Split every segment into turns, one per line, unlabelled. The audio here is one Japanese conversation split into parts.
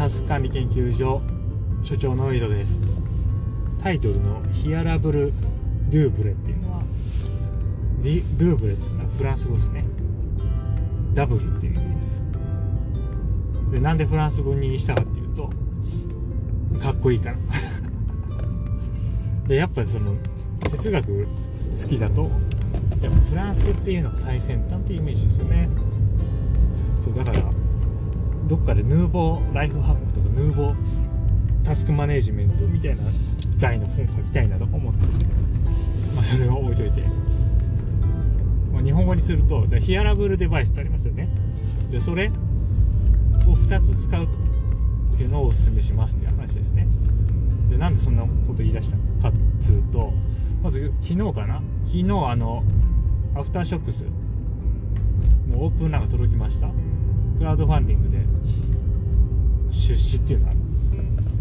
タスク管理研究所所長の井戸です。タイトルの「ヒアラブル・ドゥーブレ」っていう。のはディドゥーブレっていうのはフランス語ですね。ダブルっていう意味です。でなんでフランス語にしたかっていうとかっこいいから でやっぱりその哲学好きだとやっぱフランスっていうのが最先端っていうイメージですよね。そうだからどっかでヌーボーライフハックとかヌーボータスクマネジメントみたいな題の本書きたいなと思ってるんですけど、まあ、それを置いといて、まあ、日本語にするとヒアラブルデバイスってありますよね。でそれを2つ使うっていうのをお勧めしますっていう話ですね。でなんでそんなこと言い出したかっつうとまず昨日かな？昨日あのアフターショックスのオープンランが届きました。クラウドファンディングで出資っていうのは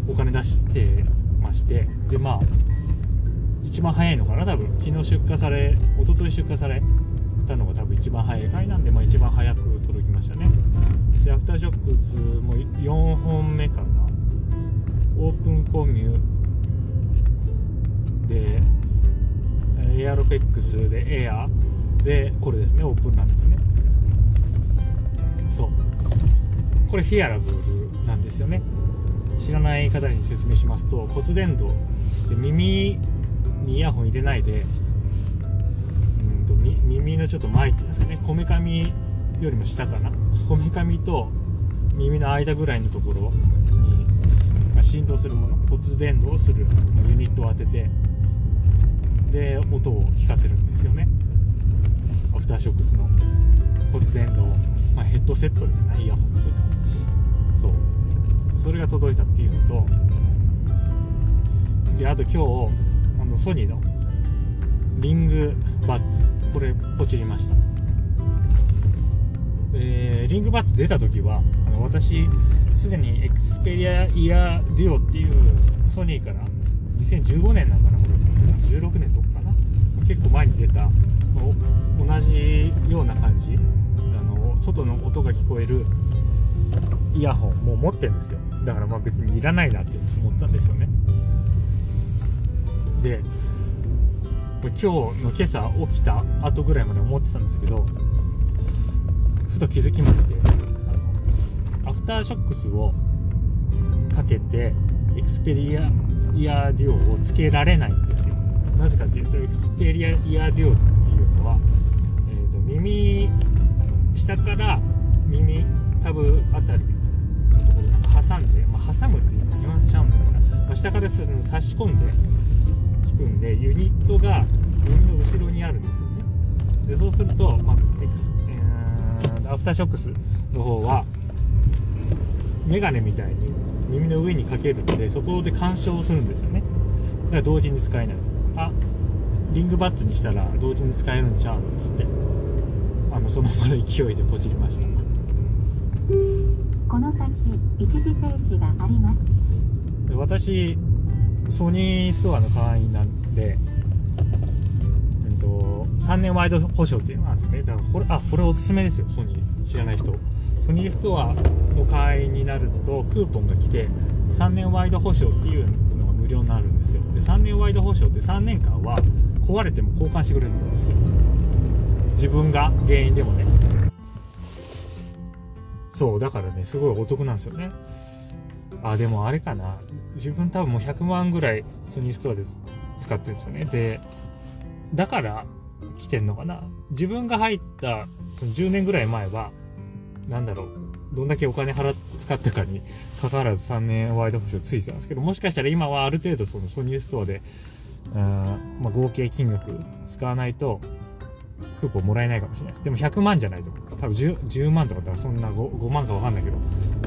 お金出してましてでまあ一番早いのかな多分。昨日出荷され一昨日出荷されたのが多分一番早い回なんで、まあ、一番早く届きましたね。でアフターショックスも4本目かな。オープンコミュでエアロペックスでエアでこれですね。オープンなんですね。これヒアラブルなんですよね。知らない方に説明しますと骨伝導で耳にイヤホン入れないでうんと耳のちょっと前っていうんですかねこめかみよりも下かな。こめかみと耳の間ぐらいのところに、ま振動するもの骨伝導するユニットを当ててで音を聞かせるんですよね。アフターショックスの骨伝導、まあ、ヘッドセットでないイヤホンでするか届いたっていうのとであと今日あのソニーのリングバッツこれポチりました。えー、リングバッツ出た時はあの私すでにエクスペリアイヤーデュオっていうソニーから2015年なんかなこれ16年とかかな結構前に出た同じような感じあの外の音が聞こえるイヤホンもう持ってるんですよ。だからまあ別にいらないなって思ったんですよね。で今日の今朝起きた後ぐらいまで思ってたんですけどふと気づきまして AfterShokz をかけて Xperia Ear Duo をつけられないんですよ。なぜかっていうと Xperia Ear Duo っていうのは、えーと、耳下から耳タブあたり挟、むっていうニュアンスちゃうんだけど、まあ、下から差し込んで聞くんでユニットが耳の後ろにあるんですよね。でそうすると、まあエクスえー、アフターショックスの方はメガネみたいに耳の上にかけるんでそこで干渉するんですよね。だから同時に使えない。あリングバッツにしたら同時に使えるんちゃうのっつってあのそのままの勢いでポチりました。
この先一時停止があります。
私ソニーストアの会員なんで、えっと、3年ワイド保証っていうのがあるんですね。だからこれあこれおすすめですよソニー。知らない人。ソニーストアの会員になるとクーポンが来て3年ワイド保証っていうのが無料になるんですよ。で3年ワイド保証って3年間は壊れても交換してくれるんですよ。自分が原因でもね。そうだからねすごいお得なんですよね。あでもあれかな。自分多分もう100万ぐらいソニーストアで使ってるんですよね。でだから来てんのかな。自分が入ったその10年ぐらい前はなんだろうどんだけお金払っ使ったかにかかわらず3年ワイド保証ついてたんですけどもしかしたら今はある程度そのソニーストアでうんまあ、合計金額使わないとクーポンもらえないかもしれないです。でも100万じゃないと思う。多分 10, 10万とかだったらそんな 5, 5万かわかんないけど、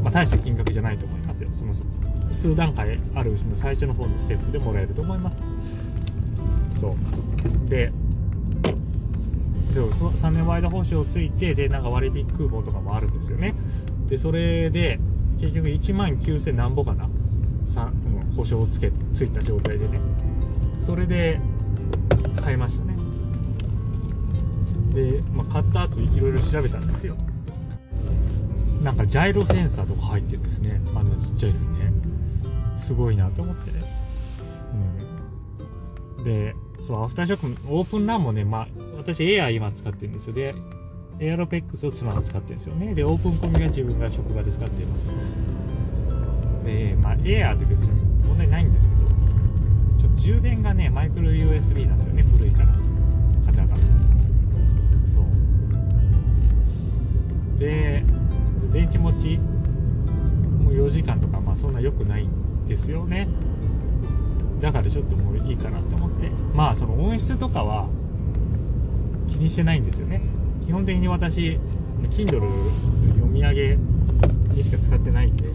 まあ大した金額じゃないと思いますよ。その数段階あるうちの最初の方のステップでもらえると思います。そう。で、でもそ3年ワイド報酬をついて、で、なんか割引クーポンとかもあるんですよね。で、それで、結局1万9000何ぼかな。さ保証をつけ、ついた状態でね。それで、買いましたね。で、まあ、買った後いろいろ調べたんですよ。なんかジャイロセンサーとか入ってるんですね。あんなちっちゃいのにね。すごいなと思ってね。うん。でそうアフターショックオープンランもねまあ私エアー今使ってるんですよ。でエアロペックスを妻が使ってるんですよね。でオープンコミは自分が職場で使っています。でまあエアーって別に問題ないんですけどちょっと充電がねマイクロ USB なんですよね。古いから。型が持ちもう4時間とかまあそんな良くないんですよね。だからちょっともういいかなと思って。まあその音質とかは気にしてないんですよね。基本的に私 Kindle 読み上げにしか使ってないんで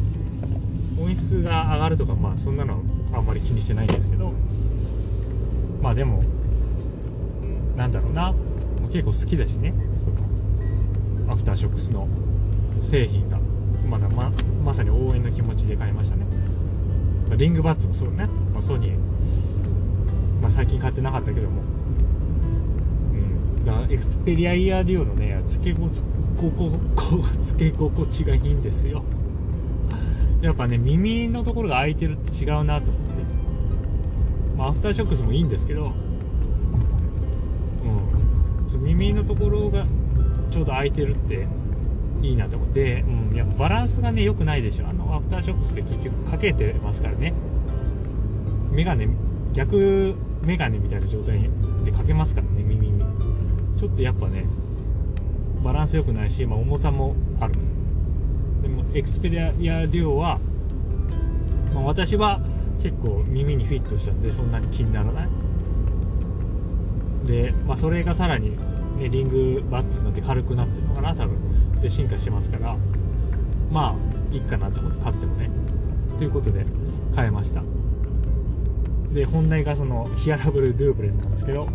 音質が上がるとかまあそんなのあんまり気にしてないんですけど。まあでもなんだろうな。結構好きだしね。そのアフターショックスの製品が。まだままさに応援の気持ちで買いましたね。リングバッツもそうね、まあ、ソニー、まあ、最近買ってなかったけども。うん。だ Xperia Ear Duo のね付け心地こここ付け心地がいいんですよ。やっぱね耳のところが開いてるって違うなと思って。まあ AfterShokz もいいんですけど。うん。そ耳のところがちょうど開いてるっていいなと思って、うん、バランスがね良くないでしょ。あの AfterShokz って結局かけてますからね。メガネ逆メガネみたいな状態でかけますからね耳に。ちょっとやっぱねバランス良くないし、まあ、重さもある。でもエクスペリアデュオは、まあ、私は結構耳にフィットしたんでそんなに気にならない。で、まあ、それがさらにね、リングバッツなって軽くなってるのかな多分。で進化してますから。まあいいかなと思って買ってもね。ということで買いました。で本題がそのヒアラブルドゥーブレなんですけど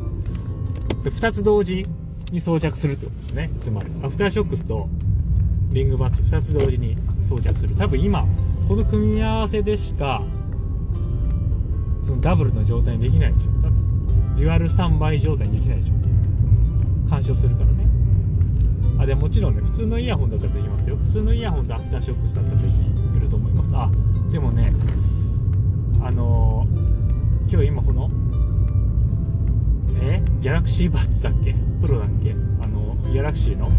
2つ同時に装着するってことですね。つまり AfterShokz と LinkBuds 2つ同時に装着する。多分今この組み合わせでしかそのダブルの状態にできないでしょ。多分デュアルスタンバイ状態にできないでしょ。干渉するからね。あでもちろんね普通のイヤホンだったらできますよ。普通のイヤホンでアフターショックスだったらできると思います。あでもねあのー、今日今このえ？ギャラクシーバッツだっけ？プロだっけ？あのギャラクシーの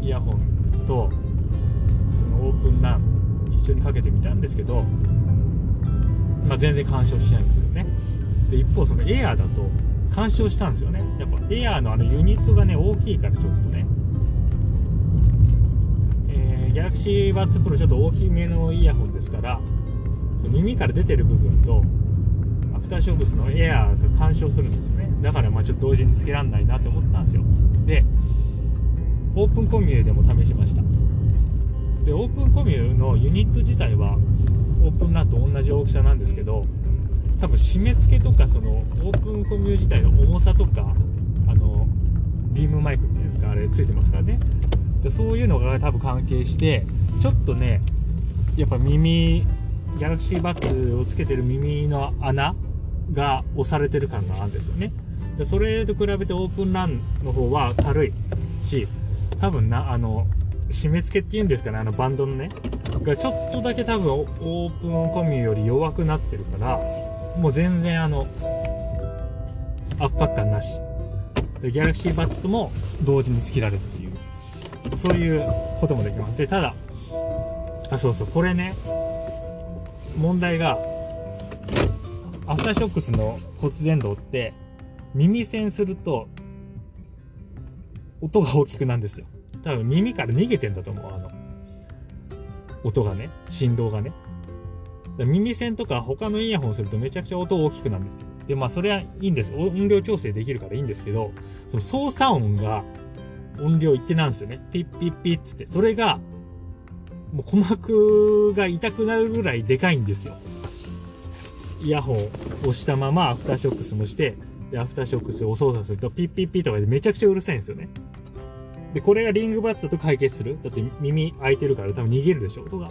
イヤホンとそのオープンラン一緒にかけてみたんですけど、まあ、全然干渉しないんですよね。で一方そのエアーだと干渉したんですよね。やっぱエアーのあのユニットがね大きいからちょっとねえー、ギャラクシーバッツプロちょっと大きめのイヤホンですから耳から出てる部分とアフターショックスのエアーが干渉するんですよね。だからまあちょっと同時につけらんないなって思ったんですよ。でオープンコミューでも試しました。でオープンコミュのユニット自体はオープンランと同じ大きさなんですけど多分締め付けとかそのオープンコミュ自体の重さとかあのビームマイクっていうんですかあれついてますからね。でそういうのが多分関係してちょっとねやっぱ耳ギャラクシーバッツをつけてる耳の穴が押されてる感があるんですよね。でそれと比べてオープンランの方は軽いし多分なあの締め付けっていうんですかねあのバンドのねがちょっとだけ多分オープンコミュより弱くなってるからもう全然あの圧迫感なし。でギャラクシーバッツとも同時につけられるっていう。そういうこともできます。でただあそうそうこれね問題がアフターショックスの骨伝導って耳栓すると音が大きくなるんですよ。多分耳から逃げてんだと思うあの音がね振動がね。耳栓とか他のイヤホンするとめちゃくちゃ音大きくなるんですよ。でまあそれはいいんです。音量調整できるからいいんですけどその操作音が音量一定なんですよね。ピッピッピッつって。それがもう鼓膜が痛くなるぐらいでかいんですよ。イヤホンを押したままアフターショックスもしてで AfterShokz を操作するとピッピッピッとかでめちゃくちゃうるさいんですよね。でこれが LinkBuds だと解決する。だって耳開いてるから多分逃げるでしょ。音が。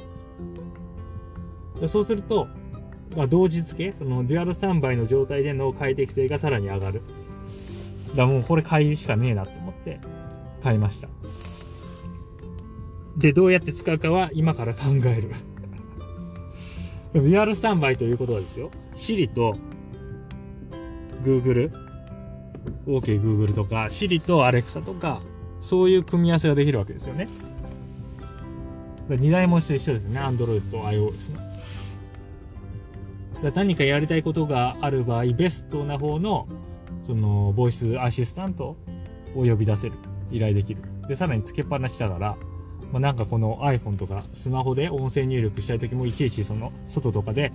でそうすると、まあ、同時付けそのデュアルスタンバイの状態での快適性がさらに上がる。だからもうこれ買いしかねえなと思って。買いましたで、どうやって使うかは今から考える。リアルスタンバイということはですよ。Siri と Google、OK Google とか、Siri と Alexa とか、そういう組み合わせができるわけですよね。2台も一緒ですね。Android と iOS ね。何かやりたいことがある場合、ベストな方の、その、ボイスアシスタントを呼び出せる。依頼できる。で、さらにつけっぱなしだから、まあ、なんかこの iPhone とかスマホで音声入力したい時もいちいちその外とかで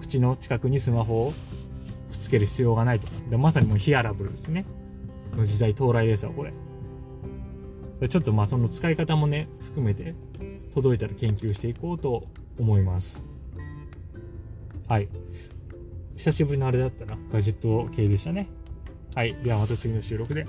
口の近くにスマホをくっつける必要がないと。でまさにもうヒアラブルですね。の時代到来ですわこれ。ちょっとまあその使い方もね含めて届いたら研究していこうと思います。はい。久しぶりのあれだったな。ガジェット系でしたね。はい。ではまた次の収録で。